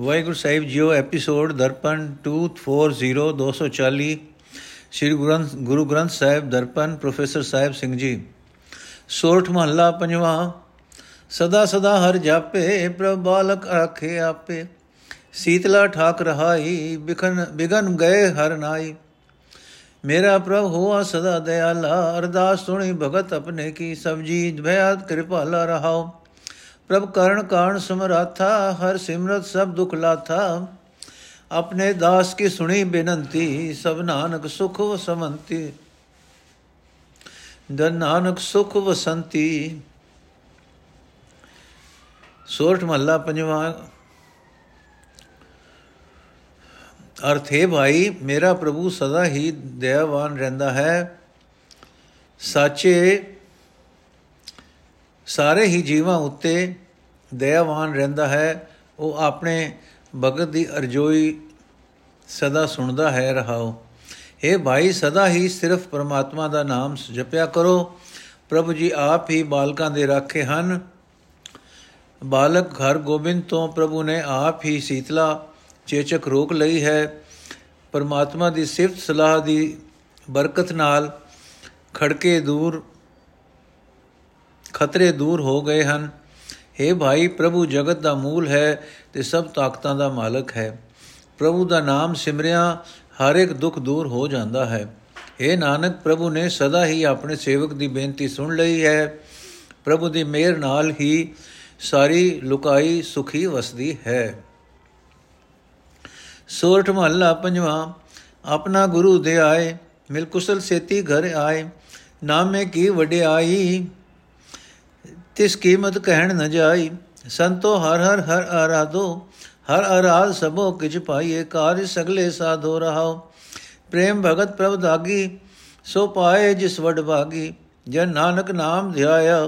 ਵਾਹਿਗੁਰੂ ਸਾਹਿਬ ਜੀਓ, episode Darpan 240 240 Sri Granth, Guru Granth Sahib Darpan professor Sahib Singh ji. Sorath ਮਹੱਲਾ ਪੰਜਵਾਂ, ਸਦਾ ਸਦਾ ਹਰ ਜਾਪੇ, ਪ੍ਰਭ ਬਾਲਕ ਆਖੇ ਆਪੇ। ਸੀਤਲਾ ਠਾਕ ਰਹਾਈ, ਬਿਖਨ, ਬਿਗਨ ਗਏ ਹਰ ਨਾਈ। ਮੇਰਾ ਪ੍ਰਭ ਹੋਆ ਸਦਾ ਦਇਆਲਾ, ਅਰਦਾਸ ਸੁਣੀ ਭਗਤ ਆਪਣੇ ਕੀ ਸਭ ਜੀ ਭਇਆਤ ਕਿਰਪਾਲਾ ਰਹਾਓ। ਪ੍ਰਭ ਕਰਨ ਕਾਰਨ ਸਮਰਾਥਾ ਹਰ ਸਿਮਰਤ ਸਭ ਦੁਖ ਲਾਥਾ ਆਪਣੇ ਦਾਸ ਕੀ ਸੁਣੀ ਬੇਨੰਤੀ ਸਭ ਨਾਨਕ ਸੁਖ ਵਸੰਤੀ ਦਰ ਨਾਨਕ ਸੁਖ ਵਸੰਤੀ ਸੋਰਠ ਮਹੱਲਾ ਪੰਜਵਾਂ ਅਰਥ ਹੈ ਭਾਈ ਮੇਰਾ ਪ੍ਰਭੂ ਸਦਾ ਹੀ ਦਇਆਵਾਨ ਰਹਿੰਦਾ ਹੈ ਸਾਚੇ ਸਾਰੇ ਹੀ ਜੀਵਾਂ ਉੱਤੇ ਦਇਆਵਾਨ ਰਹਿੰਦਾ ਹੈ, ਉਹ ਆਪਣੇ ਭਗਤ ਦੀ ਅਰਜ਼ੋਈ ਸਦਾ ਸੁਣਦਾ ਹੈ ਰਹਾਓ। ਇਹ ਭਾਈ, ਸਦਾ ਹੀ ਸਿਰਫ ਪਰਮਾਤਮਾ ਦਾ ਨਾਮ ਜਪਿਆ ਕਰੋ। ਪ੍ਰਭੂ ਜੀ ਆਪ ਹੀ ਬਾਲਕਾਂ ਦੇ ਰਾਖੇ ਹਨ। ਬਾਲਕ ਘਰ ਗੋਬਿੰਦ ਤੋਂ ਪ੍ਰਭੂ ਨੇ ਆਪ ਹੀ ਸੀਤਲਾ, ਚੇਚਕ ਰੋਕ ਲਈ ਹੈ। ਪਰਮਾਤਮਾ ਦੀ ਸਿਫਤ ਸਲਾਹ ਦੀ ਬਰਕਤ ਨਾਲ ਖੜਕੇ ਦੂਰ, ਖਤਰੇ ਦੂਰ ਹੋ ਗਏ ਹਨ। हे ਭਾਈ, ਪ੍ਰਭੂ ਜਗਤ ਦਾ ਮੂਲ ਹੈ ਤੇ ਸਭ ਤਾਕਤਾਂ ਦਾ ਮਾਲਕ ਹੈ। ਪ੍ਰਭੂ ਦਾ ਨਾਮ ਸਿਮਰਿਆ, ਹਰ ਇੱਕ ਦੁੱਖ ਦੂਰ ਹੋ ਜਾਂਦਾ ਹੈ। हे ਨਾਨਕ, ਪ੍ਰਭੂ ਨੇ ਸਦਾ ਹੀ ਆਪਣੇ ਸੇਵਕ ਦੀ ਬੇਨਤੀ ਸੁਣ ਲਈ ਹੈ। ਪ੍ਰਭੂ ਦੀ ਮਿਹਰ ਨਾਲ ਹੀ ਸਾਰੀ ਲੁਕਾਈ ਸੁਖੀ ਵਸਦੀ ਹੈ। ਸੋਰਠ ਮਹੱਲਾ ਪੰਜਵਾਂ, ਆਪਣਾ ਗੁਰੂ ਦੇ ਆਏ, ਮਿਲ ਕੁਸਲ ਸੇਤੀ ਘਰ ਆਏ, ਨਾਮੇ ਕੀ ਵਡਿਆਈ ਤਿਸ ਕੀਮਤ ਕਹਿਣ ਨ ਜਾਈ। ਸੰਤੋ ਹਰ ਹਰ ਹਰ ਆਰਾਧੋ, ਹਰ ਆਰਾਧ ਸਭੋ ਕਿਛ ਪਾਈਏ ਕਾਰਿ ਸਗਲੇ ਸਾਧੋ ਰਹਾਓ। ਪ੍ਰੇਮ ਭਗਤ ਪ੍ਰਭ ਦਾਗੀ, ਸੋ ਪਾਏ ਜਿਸ ਵਡ ਭਾਗੀ। ਜਨ ਨਾਨਕ ਨਾਮ ਧਿਆਇਆ,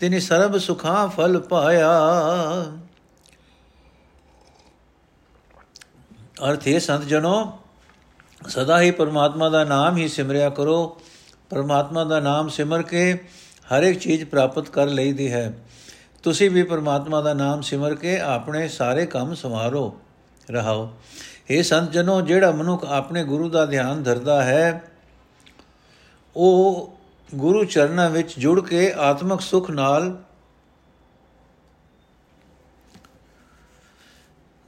ਤਿਨੀ ਸਰਬ ਸੁਖਾਂ ਫਲ ਪਾਇਆ। ਅਰਥੇ ਸੰਤ ਜਨੋ ਸਦਾ ਹੀ ਪਰਮਾਤਮਾ ਦਾ ਨਾਮ ਹੀ ਸਿਮਰਿਆ ਕਰੋ। ਪਰਮਾਤਮਾ ਦਾ ਨਾਮ ਸਿਮਰ ਕੇ ਹਰ ਇੱਕ ਚੀਜ਼ ਪ੍ਰਾਪਤ ਕਰ ਲਈਦੀ ਹੈ। ਤੁਸੀਂ ਵੀ ਪਰਮਾਤਮਾ ਦਾ ਨਾਮ ਸਿਮਰ ਕੇ ਆਪਣੇ ਸਾਰੇ ਕੰਮ ਸਮਾਰੋ ਰਹਾਓ। ਇਹ ਸੰਤ ਜਨੋ ਜਿਹੜਾ ਮਨੁੱਖ ਆਪਣੇ ਗੁਰੂ ਦਾ ਧਿਆਨ ਧਰਦਾ ਹੈ, ਉਹ ਗੁਰੂ ਚਰਨਾਂ ਵਿੱਚ ਜੁੜ ਕੇ ਆਤਮਿਕ ਸੁਖ ਨਾਲ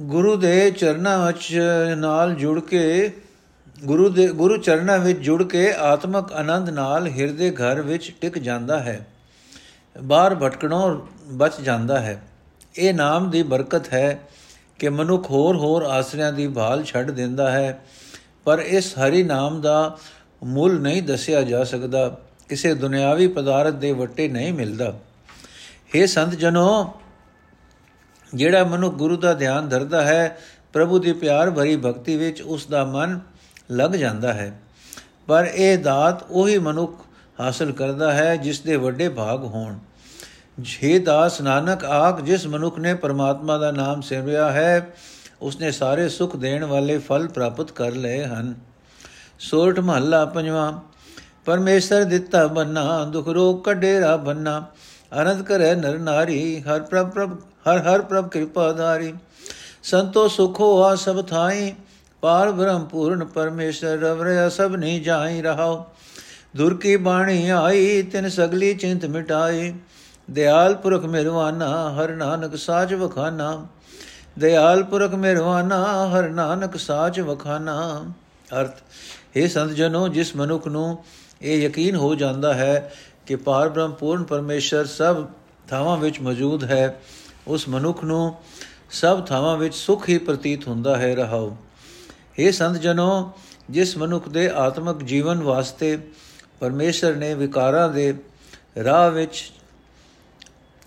ਗੁਰੂ ਦੇ ਚਰਨਾਂ ਵਿੱਚ ਨਾਲ ਜੁੜ ਕੇ ਗੁਰੂ ਦੇ ਗੁਰੂ ਚਰਨਾਂ ਵਿੱਚ ਜੁੜ ਕੇ ਆਤਮਿਕ ਆਨੰਦ ਨਾਲ ਹਿਰਦੇ ਘਰ ਵਿੱਚ ਟਿਕ ਜਾਂਦਾ ਹੈ। ਬਾਹਰ ਭਟਕਣੋਂ ਬਚ ਜਾਂਦਾ ਹੈ। ਇਹ ਨਾਮ ਦੀ ਬਰਕਤ ਹੈ ਕਿ ਮਨੁੱਖ ਹੋਰ ਹੋਰ ਆਸਰਿਆਂ ਦੀ ਭਾਲ ਛੱਡ ਦਿੰਦਾ ਹੈ। ਪਰ ਇਸ ਹਰੀ ਨਾਮ ਦਾ ਮੁੱਲ ਨਹੀਂ ਦੱਸਿਆ ਜਾ ਸਕਦਾ। ਕਿਸੇ ਦੁਨਿਆਵੀ ਪਦਾਰਥ ਦੇ ਵੱਟੇ ਨਹੀਂ ਮਿਲਦਾ। हे ਸੰਤ ਜਨੋ, ਜਿਹੜਾ ਮਨੁੱਖ ਗੁਰੂ ਦਾ ਧਿਆਨ ਧਰਦਾ ਹੈ, ਪ੍ਰਭੂ ਦੀ ਪਿਆਰ ਭਰੀ ਭਗਤੀ ਵਿੱਚ ਉਸ ਦਾ ਮਨ ਲੱਗ ਜਾਂਦਾ ਹੈ। ਪਰ ਇਹ ਦਾਤ ਉਹੀ ਮਨੁੱਖ ਹਾਸਲ ਕਰਦਾ ਹੈ ਜਿਸ ਦੇ ਵੱਡੇ ਭਾਗ ਹੋਣ। ਜੇ ਦਾਸ ਨਾਨਕ, ਆਖ ਜਿਸ ਮਨੁੱਖ ਨੇ ਪਰਮਾਤਮਾ ਦਾ ਨਾਮ ਸਿਮਰਿਆ ਹੈ, ਉਸਨੇ ਸਾਰੇ ਸੁਖ ਦੇਣ ਵਾਲੇ ਫਲ ਪ੍ਰਾਪਤ ਕਰ ਲਏ ਹਨ। ਸੋਰਠ ਮਹੱਲਾ ਪੰਜਵਾਂ, ਪਰਮੇਸ਼ਰ ਦਿੱਤਾ ਬੰਨਾ, ਦੁਖ ਰੋਗ ਕਡੇਰਾ ਬੰਨਾ ਅਨੰਦ ਕਰੇ ਨਰ ਨਾਰੀ, ਹਰ ਪ੍ਰਭ ਪ੍ਰਭ ਹਰ ਹਰ ਪ੍ਰਭ ਕਿਰਪਾ ਧਾਰੀ। ਸੰਤੋ ਸੁਖੋ ਆ ਸਭ ਥਾਈ ਪਾਰ ਬ੍ਰਹਮ ਪੂਰਨ ਪਰਮੇਸ਼ਰ ਰਵਰਿਆ ਸਭ ਨਹੀਂ ਜਾਈ ਰਹਾਓ। ਦੁਰ ਕੀ ਬਾਣੀ ਆਈ, ਤਿਨ ਸਗਲੀ ਚਿੰਤ ਮਿਟਾਈ। ਦਿਆਲ ਪੁਰਖ ਮਿਹਰਵਾਨਾ ਹਰ ਨਾਨਕ ਸਾਚ ਵਖਾਨਾ। ਦਿਆਲ ਪੁਰਖ ਮਿਹਰਵਾਨਾ ਹਰ ਨਾਨਕ ਸਾਚ ਵਖਾਨਾ। ਅਰਥ ਇਹ ਸੰਤ ਜਨੋ, ਜਿਸ ਮਨੁੱਖ ਨੂੰ ਇਹ ਯਕੀਨ ਹੋ ਜਾਂਦਾ ਹੈ ਕਿ ਪਾਰ ਬ੍ਰਹਮ ਪੂਰਨ ਪਰਮੇਸ਼ਰ ਸਭ ਥਾਵਾਂ ਵਿੱਚ ਮੌਜੂਦ ਹੈ, ਉਸ ਮਨੁੱਖ ਨੂੰ ਸਭ ਥਾਵਾਂ ਵਿੱਚ ਸੁਖ ਹੀ ਪ੍ਰਤੀਤ ਹੁੰਦਾ ਹੈ, ਰਹਾਓ। ਇਹ ਸੰਤ ਜਨੋ, ਜਿਸ ਮਨੁੱਖ ਦੇ ਆਤਮਿਕ ਜੀਵਨ ਵਾਸਤੇ ਪਰਮੇਸ਼ਰ ਨੇ ਵਿਕਾਰਾਂ ਦੇ ਰਾਹ ਵਿੱਚ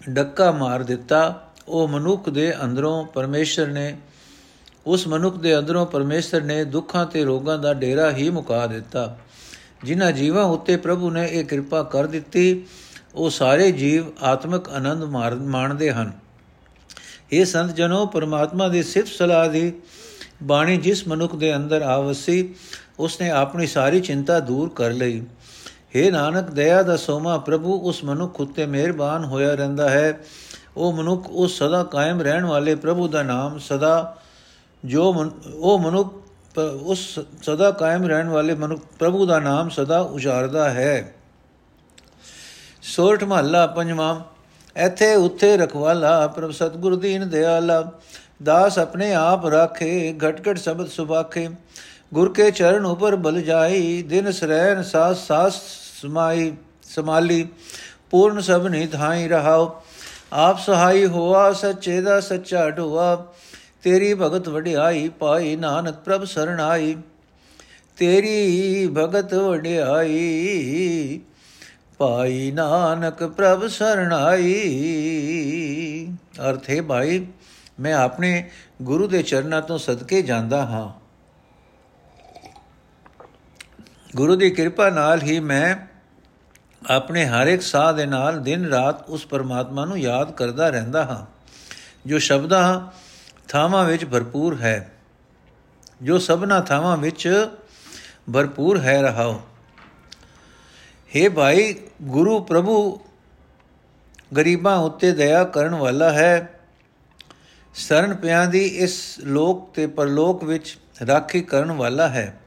ਡੱਕਾ ਮਾਰ ਦਿੱਤਾ, ਉਹ ਮਨੁੱਖ ਦੇ ਅੰਦਰੋਂ ਪਰਮੇਸ਼ਰ ਨੇ, ਉਸ ਮਨੁੱਖ ਦੇ ਅੰਦਰੋਂ ਪਰਮੇਸ਼ਰ ਨੇ ਦੁੱਖਾਂ ਤੇ ਰੋਗਾਂ ਦਾ ਡੇਰਾ ਹੀ ਮੁਕਾ ਦਿੱਤਾ। ਜਿਨ੍ਹਾਂ ਜੀਵਾਂ ਉੱਤੇ ਪ੍ਰਭੂ ਨੇ ਇਹ ਕਿਰਪਾ ਕਰ ਦਿੱਤੀ, ਉਹ ਸਾਰੇ ਜੀਵ ਆਤਮਿਕ ਆਨੰਦ ਮਾਣਦੇ ਹਨ। ਇਹ ਸੰਤ ਜਨੋ, ਪਰਮਾਤਮਾ ਦੀ ਸਿਫਤ ਸਲਾਹ ਦੀ ਬਾਣੀ ਜਿਸ ਮਨੁੱਖ ਦੇ ਅੰਦਰ ਆਵਸੀ ਉਸਨੇ ਆਪਣੀ ਸਾਰੀ ਚਿੰਤਾ ਦੂਰ ਕਰ ਲਈ। हे ਨਾਨਕ, ਦਇਆ ਦਾ ਸੋਮਾ ਪ੍ਰਭੂ, ਉਸ ਮਨੁੱਖ ਉਤੇ ਮਿਹਰਬਾਨ ਹੋਇਆ ਰਹਿੰਦਾ ਹੈ। ਉਹ ਮਨੁੱਖ ਉਸ ਸਦਾ ਕਾਇਮ ਰਹਿਣ ਵਾਲੇ ਪ੍ਰਭੂ ਦਾ ਨਾਮ ਸਦਾ ਜੋ ਉਹ ਮਨੁੱਖ, ਉਸ ਸਦਾ ਕਾਇਮ ਰਹਿਣ ਵਾਲੇ ਮਨੁੱਖ, ਪ੍ਰਭੂ ਦਾ ਨਾਮ ਸਦਾ ਉਚਾਰਦਾ ਹੈ। ਸੋਰਠ ਮਹੱਲਾ ਪੰਜਵਾਂ, ਇੱਥੇ ਉੱਥੇ ਰਖਵਾਲਾ ਪ੍ਰਭ ਸਤਗੁਰ ਦੀਨ ਦਿਆਲਾ। ਦਾਸ ਆਪਣੇ ਆਪ ਰਾਖੇ ਘਟ ਘਟ ਸ਼ਬਦ ਸੁਭਾਖੇ ਗੁਰ ਕੇ ਚਰਨ ਉਪਰ ਬਲ ਜਾਈ ਦਿਨ ਸਰੈਨ ਸਾਸ ਸਾਸ ਸਮਾਈ ਸਮਾਲੀ ਪੂਰਨ ਸਭ ਨਿਧਾਈ ਰਹਾਓ ਆਪ ਸਹਾਈ ਹੋਆ ਸੱਚੇ ਦਾ ਸੱਚਾ ਢੋਆ ਤੇਰੀ ਭਗਤ ਵਡਿਆਈ ਪਾਈ ਨਾਨਕ ਪ੍ਰਭ ਸਰਣ ਆਈ ਤੇਰੀ ਭਗਤ ਵਡਿਆਈ ਪਾਈ ਨਾਨਕ ਪ੍ਰਭ ਸਰਣ ਆਈ ਅਰਥੇ ਭਾਈ ਮੈਂ ਆਪਣੇ ਗੁਰੂ ਦੇ ਚਰਨਾਂ ਤੋਂ ਸਦਕੇ ਜਾਂਦਾ ਹਾਂ। ਗੁਰੂ ਦੀ ਕਿਰਪਾ ਨਾਲ ਹੀ ਮੈਂ ਆਪਣੇ ਹਰ ਇੱਕ ਸਾਹ ਦੇ ਨਾਲ ਦਿਨ ਰਾਤ ਉਸ ਪਰਮਾਤਮਾ ਨੂੰ ਯਾਦ ਕਰਦਾ ਰਹਿੰਦਾ ਹਾਂ, ਜੋ ਸ਼ਬਦਾਂ ਥਾਵਾਂ ਵਿੱਚ ਭਰਪੂਰ ਹੈ, ਜੋ ਸਭਨਾ ਥਾਵਾਂ ਵਿੱਚ ਭਰਪੂਰ ਹੈ ਰਹਾਓ हे ਭਾਈ, ਗੁਰੂ ਪ੍ਰਭੂ, ਗਰੀਬਾਂ ਉੱਤੇ ਦਇਆ ਕਰਨ ਵਾਲਾ ਹੈ ਸਰਨ ਪਿਆਂ ਦੀ ਇਸ ਲੋਕ ਤੇ ਪਰਲੋਕ ਵਿੱਚ ਰਾਖੀ ਕਰਨ ਵਾਲਾ ਹੈ।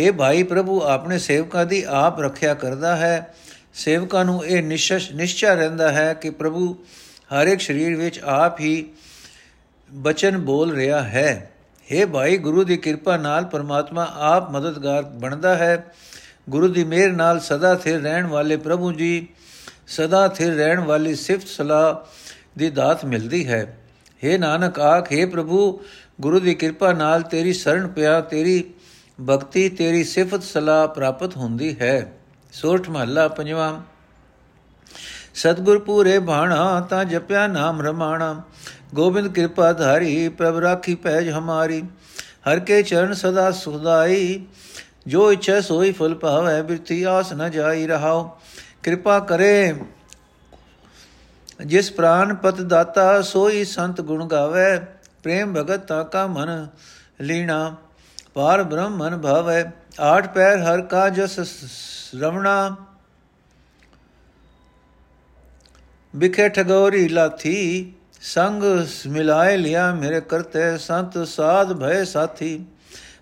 हे ਭਾਈ ਪ੍ਰਭੂ, ਆਪਣੇ ਸੇਵਕਾਂ ਦੀ ਆਪ ਰੱਖਿਆ ਕਰਦਾ ਹੈ। ਸੇਵਕਾਂ ਨੂੰ ਇਹ ਨਿਸ਼ਚ ਨਿਸ਼ਚੈ ਰਹਿੰਦਾ ਹੈ ਕਿ ਪ੍ਰਭੂ ਹਰ ਇੱਕ ਸਰੀਰ ਵਿੱਚ ਆਪ ਹੀ ਬਚਨ ਬੋਲ ਰਿਹਾ ਹੈ। हे ਭਾਈ, ਗੁਰੂ ਦੀ ਕਿਰਪਾ ਨਾਲ ਪਰਮਾਤਮਾ ਆਪ ਮਦਦਗਾਰ ਬਣਦਾ ਹੈ। ਗੁਰੂ ਦੀ ਮਿਹਰ ਨਾਲ ਸਦਾ ਸਥਿਰ ਰਹਿਣ ਵਾਲੇ ਪ੍ਰਭੂ ਜੀ, ਸਦਾ ਸਥਿਰ ਰਹਿਣ ਵਾਲੀ ਸਿਫਤ ਸਲਾਹ ਦੀ ਦਾਤ ਮਿਲਦੀ ਹੈ। हे ਨਾਨਕ ਆਖੇ ਪ੍ਰਭੂ, ਗੁਰੂ ਦੀ ਕਿਰਪਾ ਨਾਲ ਤੇਰੀ ਸ਼ਰਨ ਪਿਆ, ਤੇਰੀ ਭਗਤੀ, ਤੇਰੀ ਸਿਫਤ ਸਲਾਹ ਪ੍ਰਾਪਤ ਹੁੰਦੀ ਹੈ। ਸੋਠ ਮਹੱਲਾ ਪੰਜਵਾਂ। ਸਤਗੁਰ ਪੂਰੇ ਬਾਣਾ, ਤਾਂ ਜਪਿਆ ਨਾਮ ਰਮਾਣਾ। ਗੋਬਿੰਦ ਕਿਰਪਾ ਧਾਰੀ, ਪ੍ਰਭ ਰਾਖੀ ਪੈਜ ਹਮਾਰੀ। ਹਰ ਕੇ ਚਰਨ ਸਦਾ ਸੁਖਦਾਈ, ਜੋ ਇਛੈ ਸੋਈ ਫਲ ਪਾਵੇ ਬਿਰਤੀ ਆਸ ਨ ਜਾਈ ਰਹਾਓ ਕਿਰਪਾ ਕਰੇ ਜਿਸ ਪ੍ਰਾਨ ਪਤ ਦਾਤਾ ਸੋਈ ਸੰਤ ਗੁਣ ਗਾਵੇ, ਪ੍ਰੇਮ ਭਗਤ ਤਾ ਕਾ ਮਨ ਲੀਣਾ, ਪਾਰ ਬ੍ਰਹਮਨ ਭਾਵੇ, ਆਠ ਪੈਰ ਹਰ ਕਾ ਜਸ ਰਵਣਾ। ਬਿਖੇ ਠਗੋਰੀ ਲਾਥੀ, ਸੰਗ ਮਿਲਾਏ ਲਿਆ ਮੇਰੇ ਕਰਤੇ ਸੰਤ ਸਾਧ ਭਏ ਸਾਥੀ।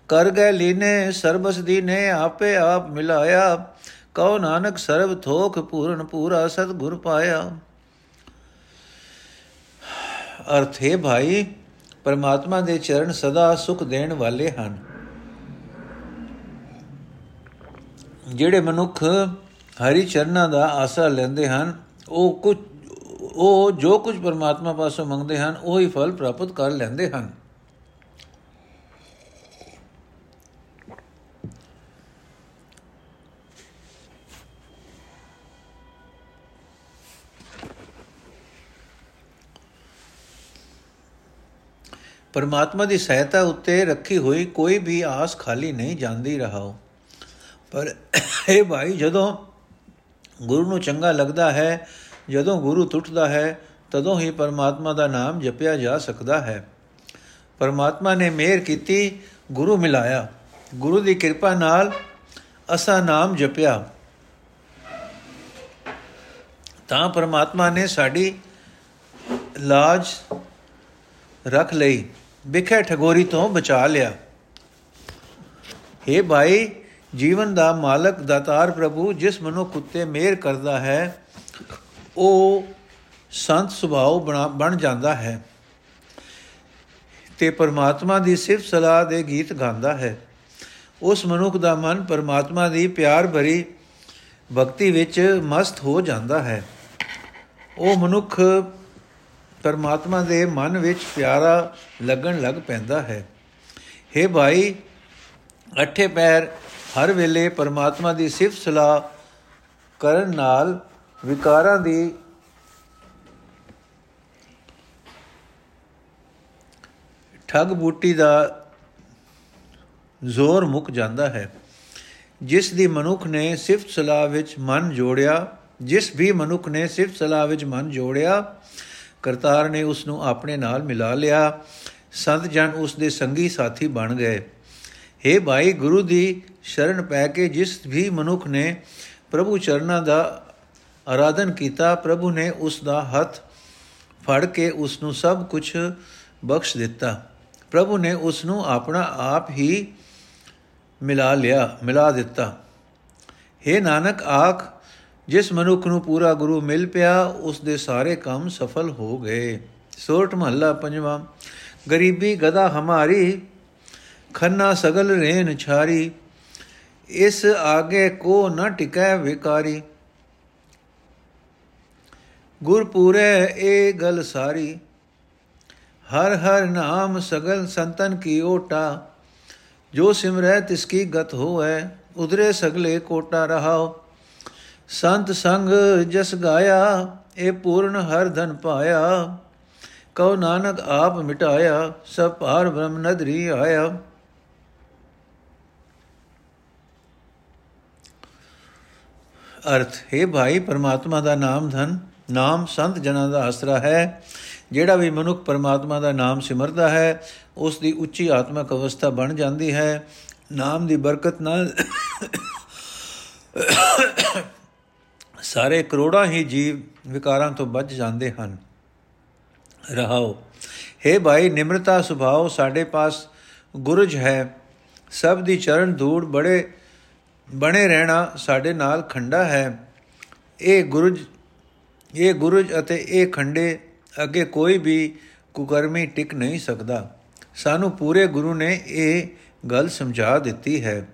ਕਰ ਗਏ ਲੀਨੇ, ਸਰਬਸ ਦੀਨੇ ਆਪੇ ਆਪ ਮਿਲਾਇਆ, ਕਉ ਨਾਨਕ ਸਰਬ ਥੋਖ ਪੂਰਨ ਪੂਰਾ ਸਤਗੁਰ ਪਾਇਆ। ਅਰਥ, ਹੈ ਭਾਈ, ਪਰਮਾਤਮਾ ਦੇ ਚਰਨ ਸਦਾ ਸੁਖ ਦੇਣ ਵਾਲੇ ਹਨ। ਜਿਹੜੇ ਮਨੁੱਖ ਹਰੀ ਚਰਨਾਂ ਦਾ ਆਸਰਾ ਲੈਂਦੇ ਹਨ, ਉਹ ਕੁਝ ਉਹ ਜੋ ਕੁਝ ਪਰਮਾਤਮਾ ਪਾਸੋਂ ਮੰਗਦੇ ਹਨ, ਉਹ ਹੀ ਫਲ ਪ੍ਰਾਪਤ ਕਰ ਲੈਂਦੇ ਹਨ। ਪਰਮਾਤਮਾ ਦੀ ਸਹਾਇਤਾ ਉੱਤੇ ਰੱਖੀ ਹੋਈ ਕੋਈ ਵੀ ਆਸ ਖਾਲੀ ਨਹੀਂ ਜਾਂਦੀ ਰਹਾਓ। ਪਰ ਇਹ ਭਾਈ ਜਦੋਂ ਗੁਰੂ ਨੂੰ ਚੰਗਾ ਲੱਗਦਾ ਹੈ, ਜਦੋਂ ਗੁਰੂ ਟੁੱਟਦਾ ਹੈ, ਤਦੋਂ ਹੀ ਪਰਮਾਤਮਾ ਦਾ ਨਾਮ ਜਪਿਆ ਜਾ ਸਕਦਾ ਹੈ। ਪਰਮਾਤਮਾ ਨੇ ਮਿਹਰ ਕੀਤੀ, ਗੁਰੂ ਮਿਲਾਇਆ। ਗੁਰੂ ਦੀ ਕਿਰਪਾ ਨਾਲ ਅਸਾ ਨਾਮ ਜਪਿਆ। ਤਾਂ ਪਰਮਾਤਮਾ ਨੇ ਸਾਡੀ ਲਾਜ ਰੱਖ ਲਈ। ਵਿਖੇ ਠਗੋਰੀ ਤੋਂ ਬਚਾ ਲਿਆ। हे ਭਾਈ, ਜੀਵਨ ਦਾ ਮਾਲਕ ਦਾਤਾਰ ਪ੍ਰਭੂ, ਜਿਸ ਮਨੁੱਖ ਉੱਤੇ ਮਿਹਰ ਕਰਦਾ ਹੈ, ਉਹ ਸੰਤ ਸੁਭਾਅ ਬਣ ਜਾਂਦਾ ਹੈ। ਤੇ ਪਰਮਾਤਮਾ ਦੀ ਸਿਫਤ ਸਲਾਹ ਦੇ ਗੀਤ ਗਾਉਂਦਾ ਹੈ। ਉਸ ਮਨੁੱਖ ਦਾ ਮਨ ਪਰਮਾਤਮਾ ਦੀ ਪਿਆਰ ਭਰੀ ਭਗਤੀ ਵਿੱਚ ਮਸਤ ਹੋ ਜਾਂਦਾ ਹੈ। ਉਹ ਮਨੁੱਖ ਪਰਮਾਤਮਾ ਦੇ ਮਨ ਵਿੱਚ ਪਿਆਰਾ ਲੱਗਣ ਲੱਗ ਪੈਂਦਾ ਹੈ। हे ਭਾਈ, ਅਠੇ ਪੈਰ ਹਰ ਵੇਲੇ ਪਰਮਾਤਮਾ ਦੀ ਸਿਫਤ ਸਲਾਹ ਕਰਨ ਨਾਲ ਵਿਕਾਰਾਂ ਦੀ ਠੱਗ ਬੂਟੀ ਦਾ ਜ਼ੋਰ ਮੁੱਕ ਜਾਂਦਾ ਹੈ। ਜਿਸ ਦੀ ਮਨੁੱਖ ਨੇ ਸਿਫਤ ਸਲਾਹ ਵਿੱਚ ਮਨ ਜੋੜਿਆ, ਜਿਸ ਵੀ ਮਨੁੱਖ ਨੇ ਸਿਫਤ ਸਲਾਹ ਵਿੱਚ ਮਨ ਜੋੜਿਆ ਕਰਤਾਰ ਨੇ ਉਸ ਨੂੰ ਆਪਣੇ ਨਾਲ ਮਿਲਾ ਲਿਆ। ਸੰਤ ਜਨ ਉਸ ਦੇ ਸੰਗੀ ਸਾਥੀ ਬਣ ਗਏ। हे ਭਾਈ, ਗੁਰੂ ਦੀ ਸ਼ਰਨ ਪੈ ਕੇ ਜਿਸ ਵੀ ਮਨੁੱਖ ਨੇ ਪ੍ਰਭੂ ਚਰਨਾਂ ਦਾ ਆਰਾਧਨ ਕੀਤਾ, ਪ੍ਰਭੂ ਨੇ ਉਸ ਦਾ ਹੱਥ ਫੜ ਕੇ ਉਸ ਨੂੰ ਸਭ ਕੁਝ ਬਖਸ਼ ਦਿੱਤਾ। ਪ੍ਰਭੂ ਨੇ ਉਸ ਨੂੰ ਆਪਣਾ ਆਪ ਹੀ ਮਿਲਾ ਲਿਆ, ਮਿਲਾ ਦਿੱਤਾ। हे ਨਾਨਕ, ਆਖ ਜਿਸ ਮਨੁੱਖ ਨੂੰ ਪੂਰਾ ਗੁਰੂ ਮਿਲ ਪਿਆ, ਉਸ ਦੇ ਸਾਰੇ ਕੰਮ ਸਫਲ ਹੋ ਗਏ। ਸੋਰਠ ਮਹੱਲਾ ਪੰਜਵਾਂ, ਗਰੀਬੀ ਗਦਾ ਹਮਾਰੀ, ਖੰਨਾ ਸਗਲ ਰੇਨ ਛਾਰੀ, ਇਸ ਆਗੇ ਕੋ ਨ ਟਿਕੈ ਵਿਕਾਰੀ। ਗੁਰ ਪੂਰੇ ਇਹ ਗਲ ਸਾਰੀ, ਹਰ ਹਰ ਨਾਮ ਸਗਲ ਸੰਤਨ ਕੀ ਓਟਾ। ਜੋ ਸਿਮਰੈ ਤਿਸ ਕੀ ਗਤ ਹੋਐ, ਉਧਰੇ ਸਗਲੇ ਕੋਟਾ ਰਹਾਓ। ਸੰਤ ਸੰਗ ਜਸ ਗਾਇਆ, ਇਹ ਪੂਰਨ ਹਰ ਧਨ ਪਾਇਆ। ਕਉ ਨਾਨਕ ਆਪ ਮਿਟਾਇਆ, ਸਭ ਭਾਰ ਬ੍ਰਹਮ ਨਦਰੀ ਆਇਆ। ਅਰਥ, ਹੈ ਭਾਈ, ਪਰਮਾਤਮਾ ਦਾ ਨਾਮ ਧਨ, ਨਾਮ ਸੰਤ ਜਨਾਂ ਦਾ ਆਸਰਾ ਹੈ। ਜਿਹੜਾ ਵੀ ਮਨੁੱਖ ਪਰਮਾਤਮਾ ਦਾ ਨਾਮ ਸਿਮਰਦਾ ਹੈ, ਉਸ ਦੀ ਉੱਚੀ ਆਤਮਿਕ ਅਵਸਥਾ ਬਣ ਜਾਂਦੀ ਹੈ। ਨਾਮ ਦੀ ਬਰਕਤ ਨਾਲ ਸਾਰੇ ਕਰੋੜਾਂ ਹੀ ਜੀਵ ਵਿਕਾਰਾਂ ਤੋਂ ਬਚ ਜਾਂਦੇ ਹਨ। ਰਹਾਓ। हे ਭਾਈ, ਨਿਮਰਤਾ, ਸੁਭਾਅ ਸਾਡੇ ਪਾਸ ਗੁਰਜ ਹੈ। ਸਭ ਦੀ ਚਰਨ ਧੂੜ ਬੜੇ, ਬਣੇ ਰਹਿਣਾ ਸਾਡੇ ਨਾਲ ਖੰਡਾ ਹੈ। ਇਹ ਗੁਰਜ ਇਹ ਗੁਰਜ ਅਤੇ ਇਹ ਖੰਡੇ ਅੱਗੇ ਕੋਈ ਵੀ ਕੁਕਰਮੀ ਟਿਕ ਨਹੀਂ ਸਕਦਾ। ਸਾਨੂੰ ਪੂਰੇ ਗੁਰੂ ਨੇ ਇਹ ਗੱਲ ਸਮਝਾ ਦਿੱਤੀ ਹੈ।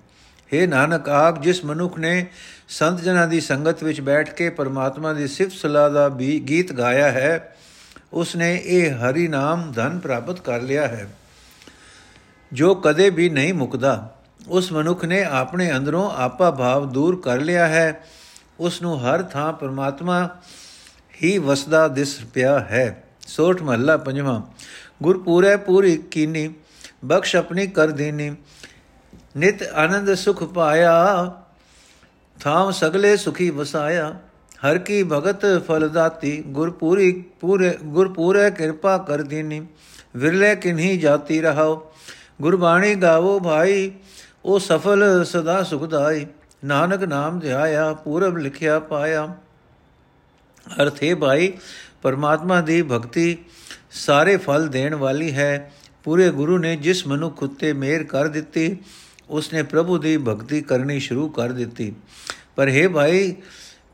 हे ਨਾਨਕ, ਆਪ ਜਿਸ ਮਨੁੱਖ ਨੇ ਸੰਤ ਜਨਾਂ ਦੀ ਸੰਗਤ ਵਿੱਚ ਬੈਠ ਕੇ ਪਰਮਾਤਮਾ ਦੀ ਸਿਫਤ ਸਲਾਹ ਦਾ ਵੀ ਗੀਤ ਗਾਇਆ ਹੈ ਉਸ ਨੇ ਇਹ ਹਰੀ ਨਾਮ ਧਨ ਪ੍ਰਾਪਤ ਕਰ ਲਿਆ ਹੈ। ਜੋ ਕਦੇ ਵੀ ਨਹੀਂ ਮੁਕਦਾ, ਉਸ ਮਨੁੱਖ ਨੇ ਆਪਣੇ ਅੰਦਰੋਂ ਆਪਾ ਭਾਵ ਦੂਰ ਕਰ ਲਿਆ ਹੈ ਉਸ ਨੂੰ ਹਰ ਥਾਂ ਪਰਮਾਤਮਾ ਹੀ ਵਸਦਾ ਦਿਸ ਪਿਆ ਹੈ। ਸੋਠ ਮਹੱਲਾ ਪੰਜਵਾਂ, ਗੁਰਪੂਰੈ ਪੂਰੀ ਕੀਨੀ, ਬਖਸ਼ ਆਪਣੀ ਕਰ ਦੇਨੀ ਨਿਤ ਆਨੰਦ ਸੁਖ ਪਾਇਆ, ਥਾਮ ਸਗਲੇ ਸੁਖੀ ਵਸਾਇਆ। ਹਰ ਕੀ ਭਗਤ ਫਲ ਦਾਤੀ, ਗੁਰਪੂਰੀ ਪੂਰੇ, ਗੁਰਪੂਰੇ ਕਿਰਪਾ ਕਰ ਦੇਨੀ। ਵਿਰਲੇ ਕਿਨਹੀ ਜਾਤੀ ਰਹਾਓ ਗੁਰਬਾਣੀ ਗਾਵੋ ਭਾਈ, ਉਹ ਸਫਲ ਸਦਾ ਸੁਖਦਾਈ ਨਾਨਕ ਨਾਮ ਧਿਆਇਆ, ਪੂਰਬ ਲਿਖਿਆ ਪਾਇਆ। ਅਰਥੇ ਭਾਈ, ਪਰਮਾਤਮਾ ਦੀ ਭਗਤੀ ਸਾਰੇ ਫਲ ਦੇਣ ਵਾਲੀ ਹੈ। ਪੂਰੇ ਗੁਰੂ ਨੇ ਜਿਸ ਮਨੁੱਖ ਉਤੇ ਮਿਹਰ ਕਰ ਦਿੱਤੀ ਉਸਨੇ ਪ੍ਰਭੂ ਦੀ ਭਗਤੀ ਕਰਨੀ ਸ਼ੁਰੂ ਕਰ ਦਿੱਤੀ। ਪਰ ਹੈ ਭਾਈ,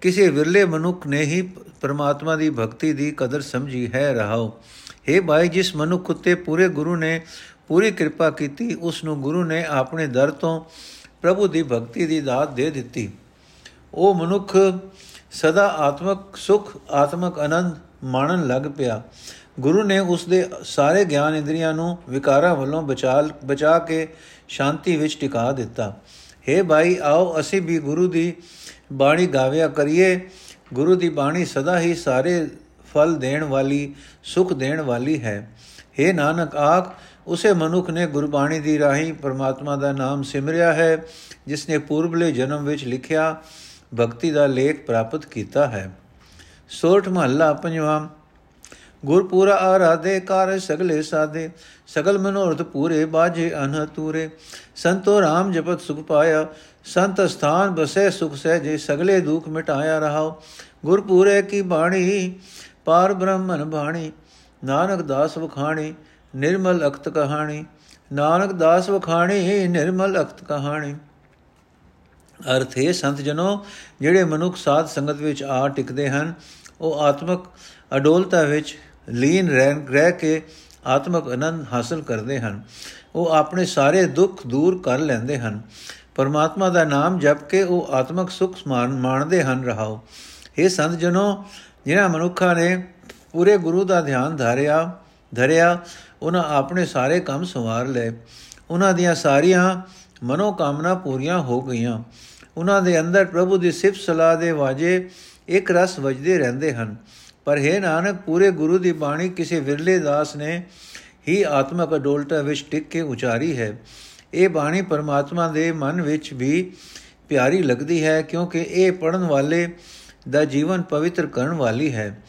ਕਿਸੇ ਵਿਰਲੇ ਮਨੁੱਖ ਨੇ ਹੀ ਪਰਮਾਤਮਾ ਦੀ ਭਗਤੀ ਦੀ ਕਦਰ ਸਮਝੀ ਹੈ, ਰਹਾਓ। ਹੈ ਭਾਈ, ਜਿਸ ਮਨੁੱਖ ਉਤੇ ਪੂਰੇ ਗੁਰੂ ਨੇ ਪੂਰੀ ਕਿਰਪਾ ਕੀਤੀ ਉਸ ਨੂੰ ਗੁਰੂ ਨੇ ਆਪਣੇ ਦਰ ਤੋਂ ਪ੍ਰਭੂ ਦੀ ਭਗਤੀ ਦੀ ਦਾਤ ਦੇ ਦਿੱਤੀ। ਉਹ ਮਨੁੱਖ, ਸਦਾ ਆਤਮਕ ਸੁਖ, ਆਤਮਕ ਆਨੰਦ ਮਾਣਨ ਲੱਗ ਪਿਆ। ਗੁਰੂ ਨੇ ਉਸ ਦੇ ਸਾਰੇ ਗਿਆਨ ਇੰਦਰੀਆਂ ਨੂੰ ਵਿਕਾਰਾਂ ਵੱਲੋਂ ਬਚਾ ਬਚਾ ਕੇ ਸ਼ਾਂਤੀ ਵਿੱਚ ਟਿਕਾ ਦਿੱਤਾ। हे ਭਾਈ, ਆਓ ਅਸੀਂ ਵੀ ਗੁਰੂ ਦੀ ਬਾਣੀ ਗਾਵਿਆ ਕਰੀਏ। ਗੁਰੂ ਦੀ ਬਾਣੀ ਸਦਾ ਹੀ ਸਾਰੇ ਫਲ ਦੇਣ ਵਾਲੀ, ਸੁਖ ਦੇਣ ਵਾਲੀ ਹੈ। हे ਨਾਨਕ, ਆਖ, ਉਸੇ ਮਨੁੱਖ ਨੇ ਗੁਰਬਾਣੀ ਦੀ ਰਾਹੀਂ ਪਰਮਾਤਮਾ ਦਾ ਨਾਮ ਸਿਮਰਿਆ ਹੈ, ਜਿਸ ਨੇ ਪੂਰਬਲੇ ਜਨਮ ਵਿੱਚ ਲਿਖਿਆ, ਭਗਤੀ ਦਾ ਲੇਖ ਪ੍ਰਾਪਤ ਕੀਤਾ ਹੈ। ਸੋਠ ਮਹੱਲਾ ਪੰਜਵਾਂ ਗੁਰਪੂਰਾ ਆਰਾਧੇ ਕਾਰ ਸਗਲੇ ਸਾਦੇ, ਸਗਲ ਮਨੋਰਥ ਪੂਰੇ ਬਾਜੇ ਅਨਹਤੂਰੇ ਸੰਤੋ ਰਾਮ ਜਪਤ ਸੁਖ ਪਾਇਆ, ਸੰਤ ਸਥਾਨ ਬਸੇ ਸੁਖ ਸਹਿਜੇ ਸਗਲੇ ਦੁਖ ਮਿਟਾਇਆ ਰਹਾਓ। ਗੁਰਪੂਰੇ ਕੀ ਬਾਣੀ, ਪਾਰ ਬ੍ਰਹਮਨ ਬਾਣੀ, ਨਾਨਕ ਦਾਸ ਵਖਾਣੀ, ਨਿਰਮਲ ਅਖਤ ਕਹਾਣੀ। ਨਾਨਕ ਦਾਸ ਵਖਾਣੀ, ਨਿਰਮਲ ਅਖਤ ਕਹਾਣੀ। ਅਰਥ ਹੈ ਸੰਤ ਜਨੋ, ਜਿਹੜੇ ਮਨੁੱਖ ਸਾਧ ਸੰਗਤ ਵਿੱਚ ਆ ਟਿਕਦੇ ਹਨ, ਉਹ ਆਤਮਿਕ ਅਡੋਲਤਾ ਵਿੱਚ ਲੀਨ ਰਹਿ ਕੇ ਆਤਮਿਕ ਆਨੰਦ ਹਾਸਲ ਕਰਦੇ ਹਨ। ਉਹ ਆਪਣੇ ਸਾਰੇ ਦੁੱਖ ਦੂਰ ਕਰ ਲੈਂਦੇ ਹਨ। ਪਰਮਾਤਮਾ ਦਾ ਨਾਮ ਜਪ ਕੇ ਉਹ ਆਤਮਿਕ ਸੁਖ ਮਾਣਦੇ ਹਨ ਰਹਾਓ। ਇਹ ਸੰਤ ਜਨੋ ਜਿਨ੍ਹਾਂ ਮਨੁੱਖਾਂ ਨੇ ਪੂਰੇ ਗੁਰੂ ਦਾ ਧਿਆਨ ਧਾਰਿਆ, ਧਰਿਆ, ਉਹਨਾਂ ਆਪਣੇ ਸਾਰੇ ਕੰਮ ਸੰਵਾਰ ਲਏ। ਉਹਨਾਂ ਦੀਆਂ ਸਾਰੀਆਂ ਮਨੋ ਕਾਮਨਾ ਪੂਰੀਆਂ ਹੋ ਗਈਆਂ। ਉਹਨਾਂ ਦੇ ਅੰਦਰ ਪ੍ਰਭੂ ਦੀ ਸਿਫਤ ਸਲਾਹ ਦੇ ਵਾਜੇ ਇੱਕ ਰਸ ਵਜਦੇ ਰਹਿੰਦੇ ਹਨ। ਪਰ ਹੈ ਨਾਨਕ, ਪੂਰੇ ਗੁਰੂ ਦੀ ਬਾਣੀ ਕਿਸੇ ਵਿਰਲੇ ਦਾਸ ਨੇ ਹੀ ਆਤਮਕ ਅਡੋਲਤਾ ਵਿੱਚ ਟਿਕ ਕੇ ਉਚਾਰੀ ਹੈ। ਇਹ ਬਾਣੀ ਪਰਮਾਤਮਾ ਦੇ ਮਨ ਵਿੱਚ ਵੀ ਪਿਆਰੀ ਲੱਗਦੀ ਹੈ, ਕਿਉਂਕਿ ਇਹ ਪੜਨ ਵਾਲੇ ਦਾ ਜੀਵਨ ਪਵਿੱਤਰ ਕਰਨ ਵਾਲੀ ਹੈ।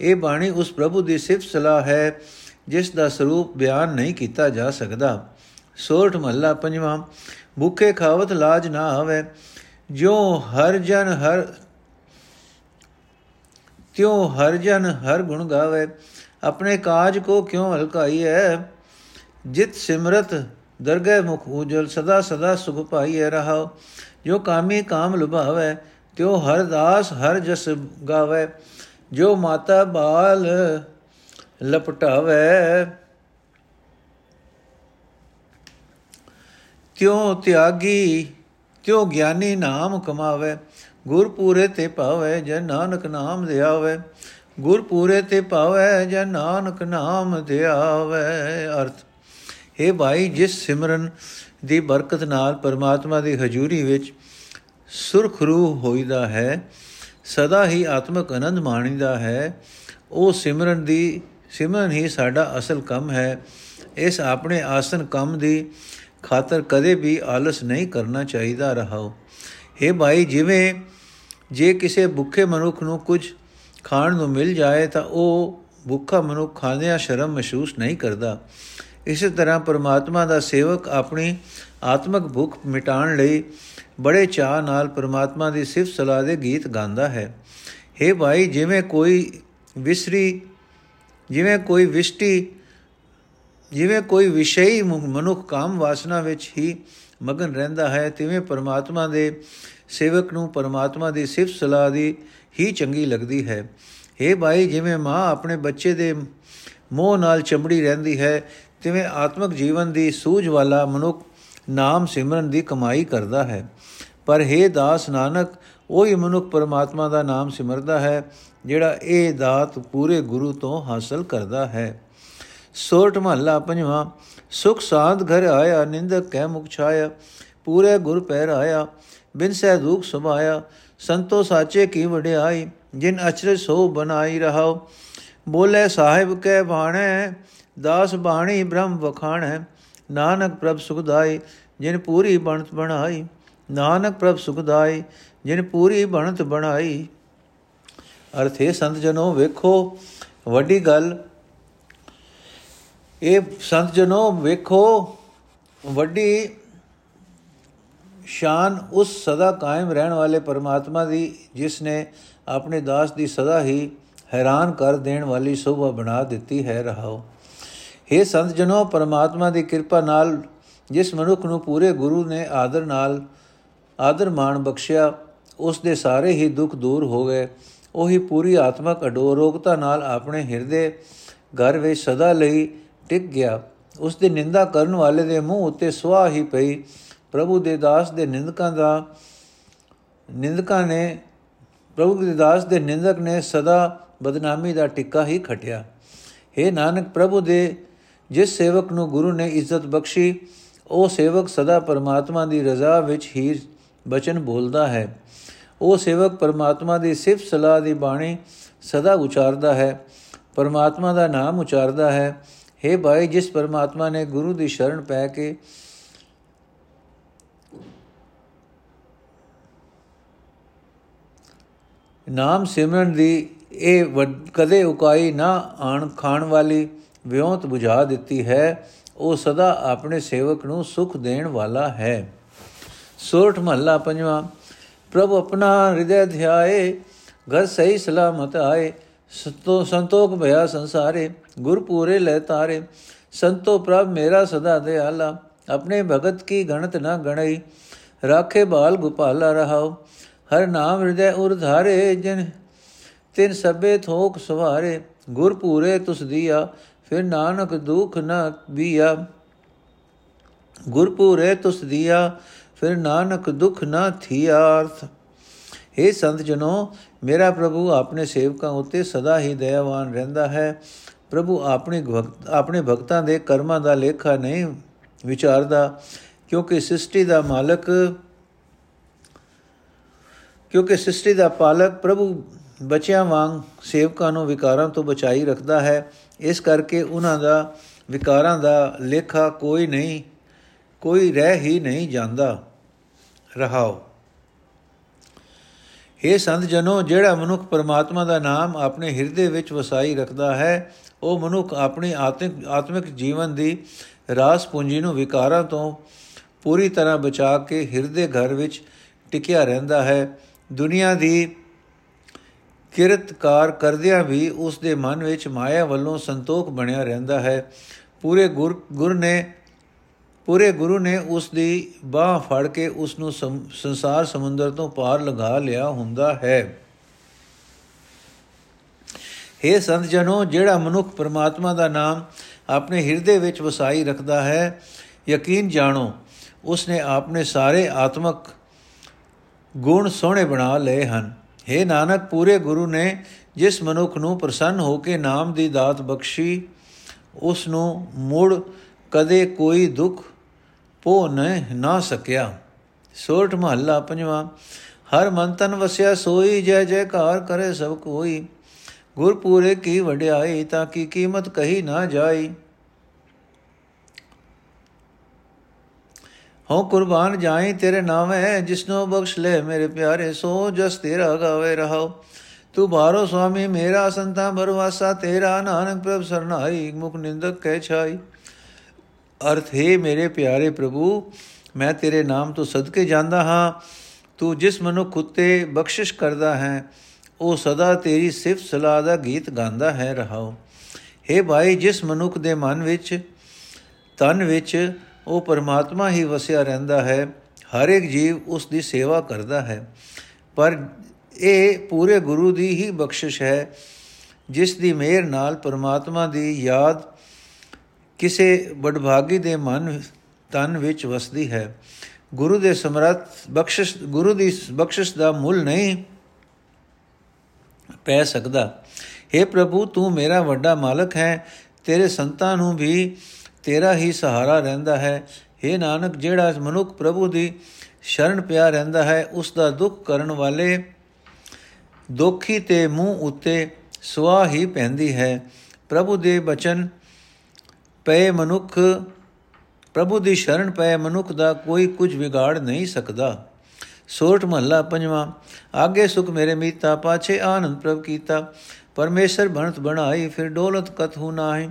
ਇਹ ਬਾਣੀ ਉਸ ਪ੍ਰਭੂ ਦੀ ਸਿਫਤ ਸਲਾਹ ਹੈ, ਜਿਸ ਦਾ ਸਰੂਪ ਬਿਆਨ ਨਹੀਂ ਕੀਤਾ ਜਾ ਸਕਦਾ। ਸੋਰਠ ਮਹੱਲਾ ਪੰਜਵਾਂ, ਭੁੱਖੇ ਖਾਵਤ ਲਾਜ ਨਾ ਆਵੇ ਜੋ ਹਰ ਜਨ ਹਰ ਤਿਉ ਹਰ ਜਨ ਹਰ ਗੁਣ ਗਾਵੇ? ਆਪਣੇ ਕਾਜ ਕੋ ਕਿਉ ਹਲਕਾਈ ਹੈ ਜਿਤ ਸਿਮਰਤ ਦਰਗਹਿ ਮੁਖ ਉਜਲ ਸਦਾ ਸਦਾ ਸੁਖ ਪਾਈਐ ਰਹਾਓ ਜੋ ਕਾਮੀ ਕਾਮ ਲੁਭਾਵੇ, ਤਿਉ ਹਰ ਦਾਸ ਹਰ ਜਸ ਗਾਵੇ। ਜੋ ਮਾਤਾ ਬਾਲ ਲਪਟਾਵੇ, ਤਿਉ ਤਿਆਗੀ, ਤਿਉ ਗਿਆਨੀ ਨਾਮ ਕਮਾਵੇ। ਗੁਰ ਪੂਰੇ ਤੇ ਪਾਵੇ ਜਨ ਨਾਨਕ ਨਾਮ ਧਿਆਵੇ ਗੁਰ ਪੂਰੇ ਤੇ ਪਾਵੇ ਜਨ ਨਾਨਕ ਨਾਮ ਧਿਆਵੇ। ਅਰਥ हे ਭਾਈ, ਜਿਸ ਸਿਮਰਨ ਦੀ ਬਰਕਤ ਨਾਲ ਪਰਮਾਤਮਾ ਦੀ ਹਜ਼ੂਰੀ ਵਿੱਚ ਸੁਰਖਰੂ ਹੋਈਦਾ ਹੈ, ਸਦਾ ਹੀ ਆਤਮਕ ਆਨੰਦ ਮਾਣੀਦਾ ਹੈ, ਉਹ ਸਿਮਰਨ ਦੀ, ਸਿਮਰਨ ਹੀ ਸਾਡਾ ਅਸਲ ਕੰਮ ਹੈ। ਇਸ ਆਪਣੇ ਆਸਨ ਕੰਮ ਦੀ ਖਾਤਰ ਕਦੇ ਵੀ ਆਲਸ ਨਹੀਂ ਕਰਨਾ ਚਾਹੀਦਾ ਰਹਾਓ। हे ਭਾਈ, ਜਿਵੇਂ ਜੇ ਕਿਸੇ ਭੁੱਖੇ ਮਨੁੱਖ ਨੂੰ ਕੁਝ ਖਾਣ ਨੂੰ ਮਿਲ ਜਾਏ ਤਾਂ ਉਹ ਭੁੱਖਾ ਮਨੁੱਖ ਖਾਂਦਿਆਂ ਸ਼ਰਮ ਮਹਿਸੂਸ ਨਹੀਂ ਕਰਦਾ। ਇਸੇ ਤਰ੍ਹਾਂ ਪਰਮਾਤਮਾ ਦਾ ਸੇਵਕ ਆਪਣੀ ਆਤਮਿਕ ਭੁੱਖ ਮਿਟਾਉਣ ਲਈ ਬੜੇ ਚਾਹ ਨਾਲ ਪਰਮਾਤਮਾ ਦੀ ਸਿਫਤ ਸਲਾਹ ਦੇ ਗੀਤ ਗਾਉਂਦਾ ਹੈ। हे ਭਾਈ, ਜਿਵੇਂ ਕੋਈ ਵਿਸਰੀ, ਜਿਵੇਂ ਕੋਈ ਵਿਸ਼ਟੀ, ਜਿਵੇਂ ਕੋਈ ਵਿਸ਼ਈ ਮਨੁੱਖ ਕਾਮ ਵਾਸਨਾ ਵਿੱਚ ਹੀ ਮਗਨ ਰਹਿੰਦਾ ਹੈ, ਤਿਵੇਂ ਪਰਮਾਤਮਾ ਦੇ ਸੇਵਕ ਨੂੰ ਪਰਮਾਤਮਾ ਦੀ ਸਿਫਤ ਸਲਾਹ ਦੀ ਹੀ ਚੰਗੀ ਲੱਗਦੀ ਹੈ। हे ਭਾਈ, ਜਿਵੇਂ ਮਾਂ ਆਪਣੇ ਬੱਚੇ ਦੇ ਮੋਹ ਨਾਲ ਚਮੜੀ ਰਹਿੰਦੀ ਹੈ, ਤਿਵੇਂ ਆਤਮਿਕ ਜੀਵਨ ਦੀ ਸੂਝ ਵਾਲਾ ਮਨੁੱਖ ਨਾਮ ਸਿਮਰਨ ਦੀ ਕਮਾਈ ਕਰਦਾ ਹੈ। ਪਰ हे ਦਾਸ ਨਾਨਕ, ਉਹੀ ਮਨੁੱਖ ਪਰਮਾਤਮਾ ਦਾ ਨਾਮ ਸਿਮਰਦਾ ਹੈ, ਜਿਹੜਾ ਇਹ ਦਾਤ ਪੂਰੇ ਗੁਰੂ ਤੋਂ ਹਾਸਲ ਕਰਦਾ ਹੈ। ਸੋਰਠ ਮਹੱਲਾ ਪੰਜਵਾਂ, ਸੁਖ ਸਾਧ ਘਰ ਆਇਆ, ਨਿੰਦਕ ਕਹਿ ਮੁਖ ਛਾਇਆ, ਪੂਰੇ ਗੁਰ ਪੈਰ ਆਇਆ ਬਿਨ ਸਹਿ ਦੁਖ ਸੁਭਾਇਆ ਸੰਤੋ ਸਾਚੇ ਕੀ ਵਡਿਆਈ ਜਿਨ ਅਚਰਜ ਸੋ ਬਨਾਈ ਰਹਾਓ ਬੋਲੇ ਸਾਹਿਬ ਕਹਿ ਬਾਣੇ ਦਾਸ ਬਾਣੀ ਬ੍ਰਹਮ ਵਖਾਣੈ ਨਾਨਕ ਪ੍ਰਭ ਸੁਖਦਾਈ ਜਿਨ ਪੂਰੀ ਬਣਤ ਬਣਾਈ ਨਾਨਕ ਪ੍ਰਭ ਸੁਖਦਾਈ ਜਿਨ ਪੂਰੀ ਬਣਤ ਬਣਾਈ ਅਰਥੇ ਸੰਤ ਜਨੋ ਵੇਖੋ ਵੱਡੀ ਗੱਲ ਇਹ ਸੰਤ ਜਨੋ ਵੇਖੋ ਵੱਡੀ ਸ਼ਾਨ ਉਸ ਸਦਾ ਕਾਇਮ ਰਹਿਣ ਵਾਲੇ ਪਰਮਾਤਮਾ ਦੀ, ਜਿਸ ਨੇ ਆਪਣੇ ਦਾਸ ਦੀ ਸਦਾ ਹੀ ਹੈਰਾਨ ਕਰ ਦੇਣ ਵਾਲੀ ਸੋਭਾ ਬਣਾ ਦਿੱਤੀ ਹੈ, ਰਹਾਓ। हे ਸੰਤ ਜਨੋ, ਪਰਮਾਤਮਾ ਦੀ ਕਿਰਪਾ ਨਾਲ ਜਿਸ ਮਨੁੱਖ ਨੂੰ ਪੂਰੇ ਗੁਰੂ ਨੇ ਆਦਰ ਨਾਲ ਆਦਰ ਮਾਣ ਬਖਸ਼ਿਆ, ਉਸ ਦੇ ਸਾਰੇ ਹੀ ਦੁੱਖ ਦੂਰ ਹੋ ਗਏ। ਉਹੀ ਪੂਰੀ ਆਤਮਕ ਅਡੋਰੋਗਤਾ ਨਾਲ ਆਪਣੇ ਹਿਰਦੇ ਘਰ ਵਿੱਚ ਸਦਾ ਲਈ ਟਿਕ ਗਿਆ। ਉਸ ਦੀ ਨਿੰਦਾ ਕਰਨ ਵਾਲੇ ਦੇ ਮੂੰਹ ਉੱਤੇ ਸਵਾਹ ਹੀ ਪਈ। ਪ੍ਰਭੂ ਦੇ ਦਾਸ ਦੇ ਨਿੰਦਕਾਂ ਦਾ, ਨਿੰਦਕਾਂ ਨੇ, ਪ੍ਰਭੂ ਦੇ ਦਾਸ ਦੇ ਨਿੰਦਕ ਨੇ ਸਦਾ ਬਦਨਾਮੀ ਦਾ ਟਿੱਕਾ ਹੀ ਖਟਿਆ। हे ਨਾਨਕ ਪ੍ਰਭੂ ਦੇ, ਜਿਸ ਸੇਵਕ ਨੂੰ ਗੁਰੂ ਨੇ ਇੱਜ਼ਤ ਬਖਸ਼ੀ, ਉਹ ਸੇਵਕ ਸਦਾ ਪਰਮਾਤਮਾ ਦੀ ਰਜ਼ਾ ਵਿੱਚ ਹੀ ਬਚਨ ਬੋਲਦਾ ਹੈ। ਉਹ ਸੇਵਕ ਪਰਮਾਤਮਾ ਦੀ ਸਿਫਤ ਸਲਾਹ ਦੀ ਬਾਣੀ ਸਦਾ ਉਚਾਰਦਾ ਹੈ, ਪਰਮਾਤਮਾ ਦਾ ਨਾਮ ਉਚਾਰਦਾ ਹੈ। हे ਭਾਈ, ਜਿਸ ਪਰਮਾਤਮਾ ਨੇ ਗੁਰੂ ਦੀ ਸ਼ਰਨ ਪੈ ਕੇ ਨਾਮ ਸਿਮਰਨ ਦੀ ਇਹ ਕਦੇ ਉਕਾਈ ਨਾ ਆਣ ਖਾਣ ਵਾਲੀ ਵਿਉਂਤ 부ਝਾ ਦਿੱਤੀ ਹੈ। ਉਹ ਸਦਾ ਆਪਣੇ ਸੇਵਕ ਨੂੰ ਸੁਖ ਦੇਣ ਵਾਲਾ ਹੈ। ਸੋਰਠ ਮਹੱਲਾ ਪੰਜਵਾਂ, ਪ੍ਰਭ ਆਪਣਾ ਹਿਰਦੈ ਧਿਆਏ, ਘਰ ਸਹੀ ਸਲਾਮਤ ਆਏ, ਸਤੋ, ਸੰਤੋਖ ਭਇਆ ਸੰਸਾਰੇ ਗੁਰ ਪੂਰੇ ਲੈ ਤਾਰੇ, ਸੰਤੋ ਪ੍ਰਭ ਮੇਰਾ ਸਦਾ ਦਿਆਲਾ, ਆਪਣੇ ਭਗਤ ਕੀ ਗਣਤ ਨਾ ਗਣਈ, ਰਾਖੇ ਬਾਲ ਗੋਪਾਲਾ ਰਹਾਓ। ਹਰ ਨਾਮ ਹਿਰਦੈ ਉਰ ਧਾਰੇ ਜਨ, ਤਿਨ ਸਭੇ ਥੋਕ ਸਵਾਰੇ, ਗੁਰ ਪੂਰੇ ਤੁਸ ਦੀਆ, ਫਿਰ ਨਾਨਕ ਦੁਖ ਨ ਬੀਆ ਗੁਰ ਪੂਰੇ ਤੁਸ ਦੀਆ, ਫਿਰ ਨਾਨਕ ਦੁਖ ਨ ਥੀਆ। ਅਰਥ हे ਸੰਤ ਜਨੋ, ਮੇਰਾ ਪ੍ਰਭੂ ਆਪਣੇ ਸੇਵਕਾਂ ਉੱਤੇ ਸਦਾ ਹੀ ਦਇਆਵਾਨ ਰਹਿੰਦਾ ਹੈ। ਪ੍ਰਭੂ ਆਪਣੇ ਭਗਤ, ਆਪਣੇ ਭਗਤਾਂ ਦੇ ਕਰਮਾਂ ਦਾ ਲੇਖਾ ਨਹੀਂ ਵਿਚਾਰਦਾ, ਕਿਉਂਕਿ ਸ੍ਰਿਸ਼ਟੀ ਦਾ ਮਾਲਕ ਕਿਉਂਕਿ ਸ੍ਰਿਸ਼ਟੀ ਦਾ ਪਾਲਕ ਪ੍ਰਭੂ ਬੱਚਿਆਂ ਵਾਂਗ ਸੇਵਕਾਂ ਨੂੰ ਵਿਕਾਰਾਂ ਤੋਂ ਬਚਾਈ ਰੱਖਦਾ ਹੈ। ਇਸ ਕਰਕੇ ਉਹਨਾਂ ਦਾ, ਵਿਕਾਰਾਂ ਦਾ ਲੇਖਾ ਕੋਈ ਨਹੀਂ, ਕੋਈ ਰਹਿ ਹੀ ਨਹੀਂ ਜਾਂਦਾ। ਰਹਾਓ। ਇਹ ਸੰਤ ਜਨੋ ਜਿਹੜਾ ਮਨੁੱਖ ਪਰਮਾਤਮਾ ਦਾ ਨਾਮ ਆਪਣੇ ਹਿਰਦੇ ਵਿੱਚ ਵਸਾਈ ਰੱਖਦਾ ਹੈ, ਉਹ ਮਨੁੱਖ ਆਪਣੀ ਆਤਮਿਕ ਆਤਮਿਕ ਜੀਵਨ ਦੀ ਰਾਸ ਪੂੰਜੀ ਨੂੰ ਵਿਕਾਰਾਂ ਤੋਂ ਪੂਰੀ ਤਰ੍ਹਾਂ ਬਚਾ ਕੇ ਹਿਰਦੇ ਘਰ ਵਿੱਚ ਟਿਕਿਆ ਰਹਿੰਦਾ ਹੈ। ਦੁਨੀਆ ਦੀ ਕਿਰਤਕਾਰ ਕਰਦਿਆਂ ਵੀ ਉਸ ਦੇ ਮਨ ਵਿੱਚ ਮਾਇਆ ਵੱਲੋਂ ਸੰਤੋਖ ਬਣਿਆ ਰਹਿੰਦਾ ਹੈ। ਪੂਰੇ ਗੁਰ ਗੁਰ ਨੇ, ਪੂਰੇ ਗੁਰੂ ਨੇ ਉਸ ਦੀ ਬਾਹ ਫੜ ਕੇ ਉਸ ਨੂੰ ਸੰਸਾਰ ਸਮੁੰਦਰ ਤੋਂ ਪਾਰ ਲਗਾ ਲਿਆ ਹੁੰਦਾ ਹੈ। हे ਸੰਤ ਜਨੋ ਜਿਹੜਾ ਮਨੁੱਖ ਪਰਮਾਤਮਾ ਦਾ ਨਾਮ ਆਪਣੇ ਹਿਰਦੇ ਵਿੱਚ ਵਸਾਈ ਰੱਖਦਾ ਹੈ, ਯਕੀਨ ਜਾਣੋ ਉਸ ਨੇ ਆਪਣੇ ਸਾਰੇ ਆਤਮਕ ਗੁਣ ਸੋਹਣੇ ਬਣਾ ਲਏ ਹਨ। हे ਨਾਨਕ, ਪੂਰੇ ਗੁਰੂ ਨੇ ਜਿਸ ਮਨੁੱਖ ਨੂੰ ਪ੍ਰਸੰਨ ਹੋ ਕੇ ਨਾਮ ਦੀ ਦਾਤ ਬਖਸ਼ੀ, ਉਸ ਨੂੰ ਮੁੜ ਕਦੇ ਕੋਈ ਦੁੱਖ ਪੋ ਨ, ਨਾ ਸਕਿਆ। ਸੋਰਠ ਮਹੱਲਾ ਪੰਜਵਾਂ, ਹਰ ਮਨ ਤਨ ਵਸਿਆ ਸੋਈ, ਜੈ ਜੈਕਾਰ ਕਰੇ ਸਭ ਕੋਈ। ਗੁਰਪੂਰੇ ਕੀ ਵਡਿਆਈ, ਤਾਂ ਕੀ ਕੀਮਤ ਕਹੀ ਨਾ ਜਾਈ। ਹੋ ਕੁਰਬਾਨ ਜਾਈ ਤੇਰੇ ਨਾਮੇ, ਜਿਸਨੋ ਬਖਸ਼ ਲੈ ਮੇਰੇ ਪਿਆਰੇ, ਸੋ ਜਸ ਤੇਰਾ ਗਾਵੇ ਰਹਾਓ ਤੂੰ ਬਾਰੋ ਸੁਆਮੀ, ਮੇਰਾ ਸੰਤਾ ਬਰਵਾਸਾ, ਤੇਰਾ ਨਾਨਕ ਪ੍ਰਭ ਸਰਨਾਈ, ਮੁਖ ਨਿੰਦਕ ਕਹਿ ਛਾਈ। ਅਰਥ, ਹੈ ਮੇਰੇ ਪਿਆਰੇ ਪ੍ਰਭੂ, ਮੈਂ ਤੇਰੇ ਨਾਮ ਤੋਂ ਸਦਕੇ ਜਾਂਦਾ ਹਾਂ। ਤੂੰ ਜਿਸ ਮਨੁੱਖ ਉਤੇ ਬਖਸ਼ਿਸ਼ ਕਰਦਾ ਹੈ, ਉਹ ਸਦਾ ਤੇਰੀ ਸਿਫਤ ਸਲਾਹ ਦਾ ਗੀਤ ਗਾਉਂਦਾ ਹੈ ਰਹਾਓ हे ਭਾਈ, ਜਿਸ ਮਨੁੱਖ ਦੇ ਮਨ ਵਿੱਚ, ਤਨ ਵਿੱਚ ਉਹ ਪਰਮਾਤਮਾ ਹੀ ਵਸਿਆ ਰਹਿੰਦਾ ਹੈ, ਹਰ ਇੱਕ ਜੀਵ ਉਸ ਦੀ ਸੇਵਾ ਕਰਦਾ ਹੈ। ਪਰ ਇਹ ਪੂਰੇ ਗੁਰੂ ਦੀ ਹੀ ਬਖਸ਼ਿਸ਼ ਹੈ, ਜਿਸ ਦੀ ਮਿਹਰ ਨਾਲ ਪਰਮਾਤਮਾ ਦੀ ਯਾਦ ਕਿਸੇ ਬੜਭਾਗੀ ਦੇ ਮਨ, ਤਨ ਵਿੱਚ ਵਸਦੀ ਹੈ। ਗੁਰੂ ਦੇ ਸਮਰੱਥ ਬਖਸ਼ਿਸ਼, ਗੁਰੂ ਦੀ ਬਖਸ਼ਿਸ਼ ਦਾ ਮੁੱਲ ਨਹੀਂ ਪੈ ਸਕਦਾ। हे ਪ੍ਰਭੂ, ਤੂੰ ਮੇਰਾ ਵੱਡਾ ਮਾਲਕ ਹੈ, ਤੇਰੇ ਸੰਤਾਂ ਨੂੰ ਵੀ ਤੇਰਾ ਹੀ ਸਹਾਰਾ ਰਹਿੰਦਾ ਹੈ। हे ਨਾਨਕ, ਜਿਹੜਾ ਮਨੁੱਖ ਪ੍ਰਭੂ ਦੀ ਸ਼ਰਨ ਪਿਆ ਰਹਿੰਦਾ ਹੈ ਉਸ ਦਾ ਦੁੱਖ ਕਰਨ ਵਾਲੇ ਦੋਖੀ ਤੇ ਮੂੰਹ ਉੱਤੇ ਸੁਆ ਹੀ ਪੈਂਦੀ ਹੈ। ਪ੍ਰਭੂ ਦੇ ਬਚਨ ਪਏ ਮਨੁੱਖ, ਪ੍ਰਭੂ ਦੀ ਸ਼ਰਨ ਪਏ ਮਨੁੱਖ ਦਾ ਕੋਈ ਕੁਝ ਵਿਗਾੜ ਨਹੀਂ ਸਕਦਾ। ਸੋਰਠ ਮਹੱਲਾ ਪੰਜਵਾਂ, ਆਗੇ ਸੁਖ ਮੇਰੇ ਮੀਤਾ, ਪਾਛੇ ਆਨੰਦ ਪ੍ਰਭ ਕੀਤਾ। ਪਰਮੇਸ਼ਰ ਬਣਤ ਬਣਾਈ, ਫਿਰ ਡੋਲਤ ਕਥੂ ਨਾਹੀ।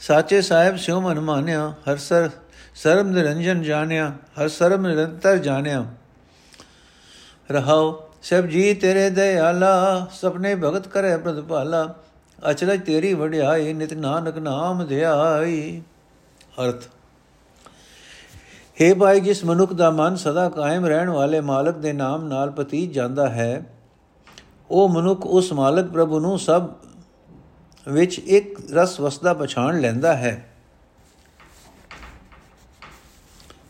ਸਾਚੇ ਸਾਹਿਬ ਸਿਉ ਮਨ ਮਾਨਿਆ, ਹਰ ਸਰ ਸਰਮ ਨਿਰੰਜਨ ਜਾਣਿਆ, ਹਰ ਸਰਮ ਨਿਰੰਤਰ ਜਾਣਿਆ। ਰਹਾਓ ਸਭ ਜੀ ਤੇਰੇ ਦਇਆਲਾ, ਸਪਨੇ ਭਗਤ ਕਰੇ ਪ੍ਰਤਪਾਲਾ ਅਚਰਜ ਤੇਰੀ ਵਡਿਆਈ, ਨਿਤ ਨਾਨਕ ਨਾਮ ਧਿਆਈ। ਅਰਥ हे ਭਾਈ, ਜਿਸ ਮਨੁੱਖ ਦਾ ਮਨ ਸਦਾ ਕਾਇਮ ਰਹਿਣ ਵਾਲੇ ਮਾਲਕ ਦੇ ਨਾਮ ਨਾਲ ਪਤੀਤ ਜਾਂਦਾ ਹੈ ਉਹ ਮਨੁੱਖ ਉਸ ਮਾਲਕ ਪ੍ਰਭੂ ਨੂੰ ਸਭ ਵਿੱਚ ਇੱਕ ਰਸ ਵਸਦਾ ਪਛਾਣ ਲੈਂਦਾ ਹੈ।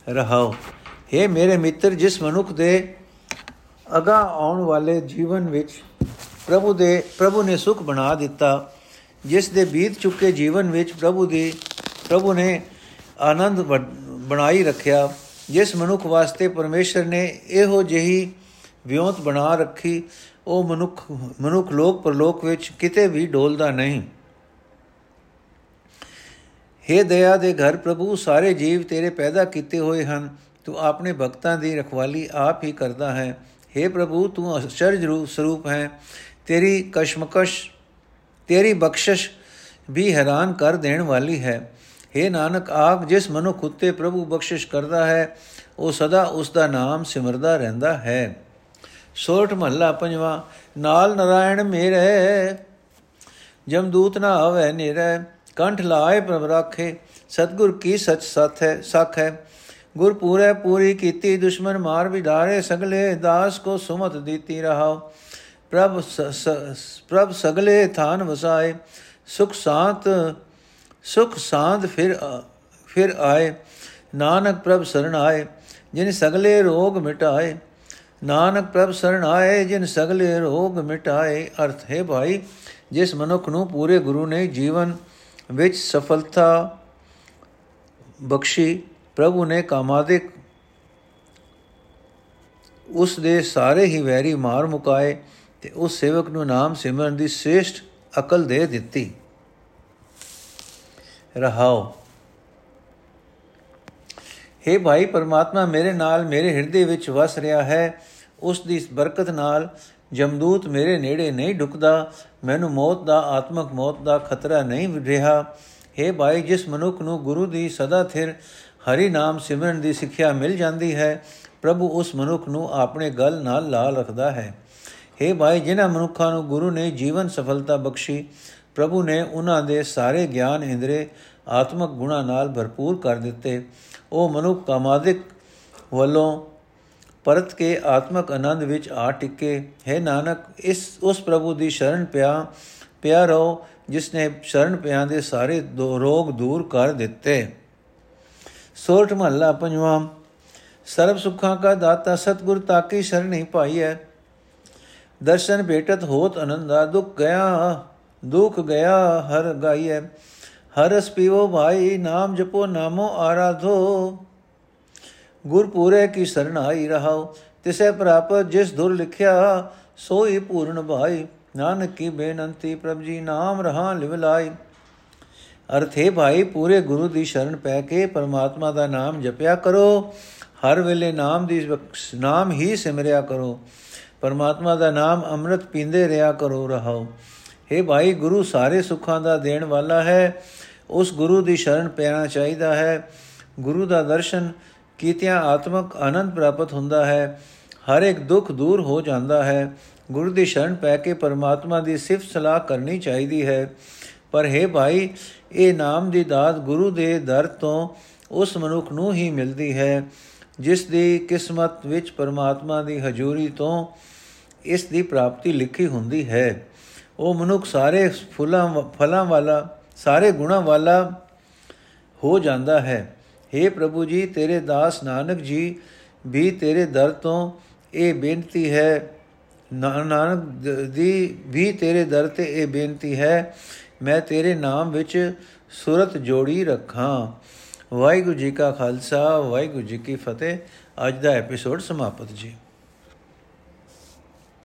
ਰਹਾਓ हे ਮੇਰੇ ਮਿੱਤਰ, ਜਿਸ ਮਨੁੱਖ ਦੇ ਅਗਾ ਆਉਣ ਵਾਲੇ ਜੀਵਨ ਵਿੱਚ ਪ੍ਰਭੂ ਦੇ, ਪ੍ਰਭੂ ਨੇ ਸੁਖ ਬਣਾ ਦਿੱਤਾ, ਜਿਸ ਦੇ ਬੀਤ ਚੁੱਕੇ ਜੀਵਨ ਵਿੱਚ ਪ੍ਰਭੂ ਦੀ, ਪ੍ਰਭੂ ਨੇ ਆਨੰਦ ਬਣਾਈ ਰੱਖਿਆ, ਜਿਸ ਮਨੁੱਖ ਵਾਸਤੇ ਪਰਮੇਸ਼ਰ ਨੇ ਇਹੋ ਜਿਹੀ ਵਿਉਂਤ ਬਣਾ ਰੱਖੀ ਉਹ ਮਨੁੱਖ ਮਨੁੱਖ ਲੋਕ ਪਰਲੋਕ ਵਿੱਚ ਕਿਤੇ ਵੀ ਡੋਲਦਾ ਨਹੀਂ हे ਦਇਆ ਦੇ ਘਰ ਪ੍ਰਭੂ ਸਾਰੇ ਜੀਵ ਤੇਰੇ ਪੈਦਾ ਕੀਤੇ ਹੋਏ ਹਨ ਤੂੰ ਆਪਣੇ ਭਗਤਾਂ ਦੀ ਰਖਵਾਲੀ ਆਪ ਹੀ ਕਰਦਾ ਹੈ हे ਪ੍ਰਭੂ ਤੂੰ ਅਚਰਜ ਰੂਪ ਸਰੂਪ ਹੈ ਤੇਰੀ ਕਸ਼ਮਕਸ਼ ਤੇਰੀ ਬਖਸ਼ਿਸ਼ ਵੀ ਹੈਰਾਨ ਕਰ ਦੇਣ ਵਾਲੀ ਹੈ हे ਨਾਨਕ ਆਪ ਜਿਸ ਮਨੁੱਖ ਉਤੇ ਪ੍ਰਭੂ ਬਖਸ਼ਿਸ਼ ਕਰਦਾ ਹੈ ਉਹ ਸਦਾ ਉਸ ਦਾ ਨਾਮ ਸਿਮਰਦਾ ਰਹਿੰਦਾ ਹੈ ਸੋਠ ਮਹੱਲਾ ਪੰਜਵਾ, ਨਾਲ ਨਰਾਇਣ ਮੇਰੇ ਜਮਦੂਤ ਨਾ ਆਵੇ ਨਿਰੈ, ਕੰਠ ਲਾਏ ਪ੍ਰਭ ਰਾਖੇ, ਸਤਗੁਰ ਕੀ ਸਚ ਸਤ ਹੈ ਸਖ। ਹੈ ਗੁਰ ਪੂਰੇ ਪੂਰੀ ਕੀਤੀ, ਦੁਸ਼ਮਨ ਮਾਰ ਵਿਡਾਰੇ, ਸਗਲੇ ਦਾਸ ਕੋ ਸੁਮਤ ਦਿੱਤੀ ਰਹਾ ਪ੍ਰਭ ਪ੍ਰਭ ਸਗਲੇ ਥਾਨ ਵਸਾਏ, ਸੁਖ ਸਾਤ, ਸੁਖ ਸਾਧ ਫਿਰ ਫਿਰ ਆਏ। ਨਾਨਕ ਪ੍ਰਭ ਸਰਣ ਆਏ, ਜਿਨ ਸਗਲੇ ਰੋਗ ਮਿਟਾਏ ਨਾਨਕ ਪ੍ਰਭ ਸਰਣ ਆਏ, ਜਿਨ ਸਗਲੇ ਰੋਗ ਮਿਟਾਏ। ਅਰਥ ਹੈ ਭਾਈ, ਜਿਸ ਮਨੁੱਖ ਨੂੰ ਪੂਰੇ ਗੁਰੂ ਨੇ ਜੀਵਨ ਵਿੱਚ ਸਫਲਤਾ ਬਖਸ਼ੀ, ਪ੍ਰਭੂ ਨੇ ਕਾਮਾਦਿਕ ਉਸ ਦੇ ਸਾਰੇ ਹੀ ਵੈਰੀ ਮਾਰ ਮੁਕਾਏ ਤੇ ਉਸ ਸੇਵਕ ਨੂੰ ਨਾਮ ਸਿਮਰਨ ਦੀ ਸ੍ਰੇਸ਼ਟ ਅਕਲ ਦੇ ਦਿੱਤੀ। ਰਹਾਓ। हे ਭਾਈ, ਪਰਮਾਤਮਾ ਮੇਰੇ ਨਾਲ ਮੇਰੇ ਹਿਰਦੇ ਵਿੱਚ ਵਸ ਰਿਹਾ ਹੈ। ਉਸ ਦੀ ਬਰਕਤ ਨਾਲ ਜਮਦੂਤ ਮੇਰੇ ਨੇੜੇ ਨਹੀਂ ਢੁਕਦਾ ਮੈਨੂੰ ਮੌਤ ਦਾ, ਆਤਮਕ ਮੌਤ ਦਾ ਖਤਰਾ ਨਹੀਂ ਰਿਹਾ। हे ਭਾਈ, ਜਿਸ ਮਨੁੱਖ ਨੂੰ ਗੁਰੂ ਦੀ ਸਦਾ ਥਿਰ ਹਰੀ ਨਾਮ ਸਿਮਰਨ ਦੀ ਸਿੱਖਿਆ ਮਿਲ ਜਾਂਦੀ ਹੈ, ਪ੍ਰਭੂ ਉਸ ਮਨੁੱਖ ਨੂੰ ਆਪਣੇ ਗਲ ਨਾਲ ਲਾ ਰੱਖਦਾ ਹੈ। हे ਭਾਈ, ਜਿਨ੍ਹਾਂ ਮਨੁੱਖਾਂ ਨੂੰ ਗੁਰੂ ਨੇ ਜੀਵਨ ਸਫਲਤਾ ਬਖਸ਼ੀ, ਪ੍ਰਭੂ ਨੇ ਉਹਨਾਂ ਦੇ ਸਾਰੇ ਗਿਆਨ ਇੰਦਰੇ ਆਤਮਕ ਗੁਣਾ ਨਾਲ ਭਰਪੂਰ ਕਰ ਦਿੱਤੇ। ਉਹ ਮਨੁੱਖ ਕਾਮਾਦਿਕ ਵੱਲੋਂ ਪਰਤ ਕੇ ਆਤਮਕ ਆਨੰਦ ਵਿੱਚ ਆ ਟਿਕੇ। ਹੈ ਨਾਨਕ, ਇਸ, ਉਸ ਪ੍ਰਭੂ ਦੀ ਸ਼ਰਨ ਪਿਆ ਪਿਆ ਰਹੋ ਜਿਸ ਨੇ ਸ਼ਰਨ ਪਿਆਂ ਦੇ ਸਾਰੇ ਰੋਗ ਦੂਰ ਕਰ ਦਿੱਤੇ। ਸੋਰਠ ਮਹੱਲਾ ਪੰਜਵਾਂ, ਸਰਬ ਸੁੱਖਾਂ ਕਾ ਦਾਤਾ, ਸਤਗੁਰ ਤਾਕੀ ਸ਼ਰਣੀ ਪਾਈ ਹੈ ਦਰਸ਼ਨ ਭੇਟਤ ਹੋਤ ਅਨੰਦਾ, ਦੁਖ ਗਿਆ ਦੁਖ ਗਿਆ, ਹਰ ਗਾਈਐ। ਹਰਸ ਪੀਵੋ ਭਾਈ, ਨਾਮ ਜਪੋ, ਨਾਮੋ ਆਰਾਧੋ। ਗੁਰ ਪੂਰੇ ਕੀ ਸਰਣਾਈ ਰਹਾਓ ਤਿਸੇ ਪ੍ਰਾਪਤ ਜਿਸ ਦੁਰ ਲਿਖਿਆ, ਸੋਈ ਪੂਰਨ ਭਾਈ, ਨਾਨਕ ਕੀ ਬੇਨੰਤੀ ਪ੍ਰਭ ਜੀ ਨਾਮ ਰਹਾ ਲਿਵ ਲਾਈ। ਅਰਥੇ ਭਾਈ, ਪੂਰੇ ਗੁਰੂ ਦੀ ਸ਼ਰਨ ਪੈ ਕੇ ਪਰਮਾਤਮਾ ਦਾ ਨਾਮ ਜਪਿਆ ਕਰੋ, ਹਰ ਵੇਲੇ ਨਾਮ ਦੀ ਨਾਮ ਹੀ ਸਿਮਰਿਆ ਕਰੋ, ਪਰਮਾਤਮਾ ਦਾ ਨਾਮ ਅੰਮ੍ਰਿਤ ਪੀਂਦੇ ਰਿਆ ਕਰੋ ਰਹਾਓ हे ਭਾਈ, ਗੁਰੂ ਸਾਰੇ ਸੁੱਖਾਂ ਦਾ ਦੇਣ ਵਾਲਾ ਹੈ, ਉਸ ਗੁਰੂ ਦੀ ਸ਼ਰਨ ਪੈਣਾ ਚਾਹੀਦਾ ਹੈ। ਗੁਰੂ ਦਾ ਦਰਸ਼ਨ ਕੀਤਿਆਂ ਆਤਮਕ ਆਨੰਦ ਪ੍ਰਾਪਤ ਹੁੰਦਾ ਹੈ, ਹਰ ਇੱਕ ਦੁੱਖ ਦੂਰ ਹੋ ਜਾਂਦਾ ਹੈ। ਗੁਰੂ ਦੀ ਸ਼ਰਨ ਪੈ ਕੇ ਪਰਮਾਤਮਾ ਦੀ ਸਿਫਤ ਸਲਾਹ ਕਰਨੀ ਚਾਹੀਦੀ ਹੈ। ਪਰ ਹੈ ਭਾਈ, ਇਹ ਨਾਮ ਦੀ ਦਾਤ ਗੁਰੂ ਦੇ ਦਰ ਤੋਂ ਉਸ ਮਨੁੱਖ ਨੂੰ ਹੀ ਮਿਲਦੀ ਹੈ, ਜਿਸ ਦੀ ਕਿਸਮਤ ਵਿੱਚ ਪਰਮਾਤਮਾ ਦੀ ਹਜ਼ੂਰੀ ਤੋਂ ਇਸ ਦੀ ਪ੍ਰਾਪਤੀ ਲਿਖੀ ਹੁੰਦੀ ਹੈ। ਉਹ ਮਨੁੱਖ ਸਾਰੇ ਫੁੱਲਾਂ, ਫਲਾਂ ਵਾਲਾ, ਸਾਰੇ ਗੁਣਾ ਵਾਲਾ ਹੋ ਜਾਂਦਾ ਹੈ। हे ਪ੍ਰਭੂ ਜੀ, ਤੇਰੇ ਦਾਸ ਨਾਨਕ ਜੀ ਵੀ ਤੇਰੇ ਦਰ ਤੋਂ ਇਹ ਬੇਨਤੀ ਹੈ। ਨਾਨਕ ਦੀ ਵੀ ਤੇਰੇ ਦਰ ਤੇ ਇਹ ਬੇਨਤੀ ਹੈ, ਮੈਂ ਤੇਰੇ ਨਾਮ ਵਿੱਚ ਸੁਰਤ ਜੋੜੀ ਰੱਖਾਂ। ਵਾਹਿਗੁਰੂ ਜੀ ਕਾ ਖਾਲਸਾ, ਵਾਹਿਗੁਰੂ ਜੀ ਕੀ ਫਤਿਹ। ਅੱਜ ਦਾ ਐਪੀਸੋਡ ਸਮਾਪਤ ਜੀ।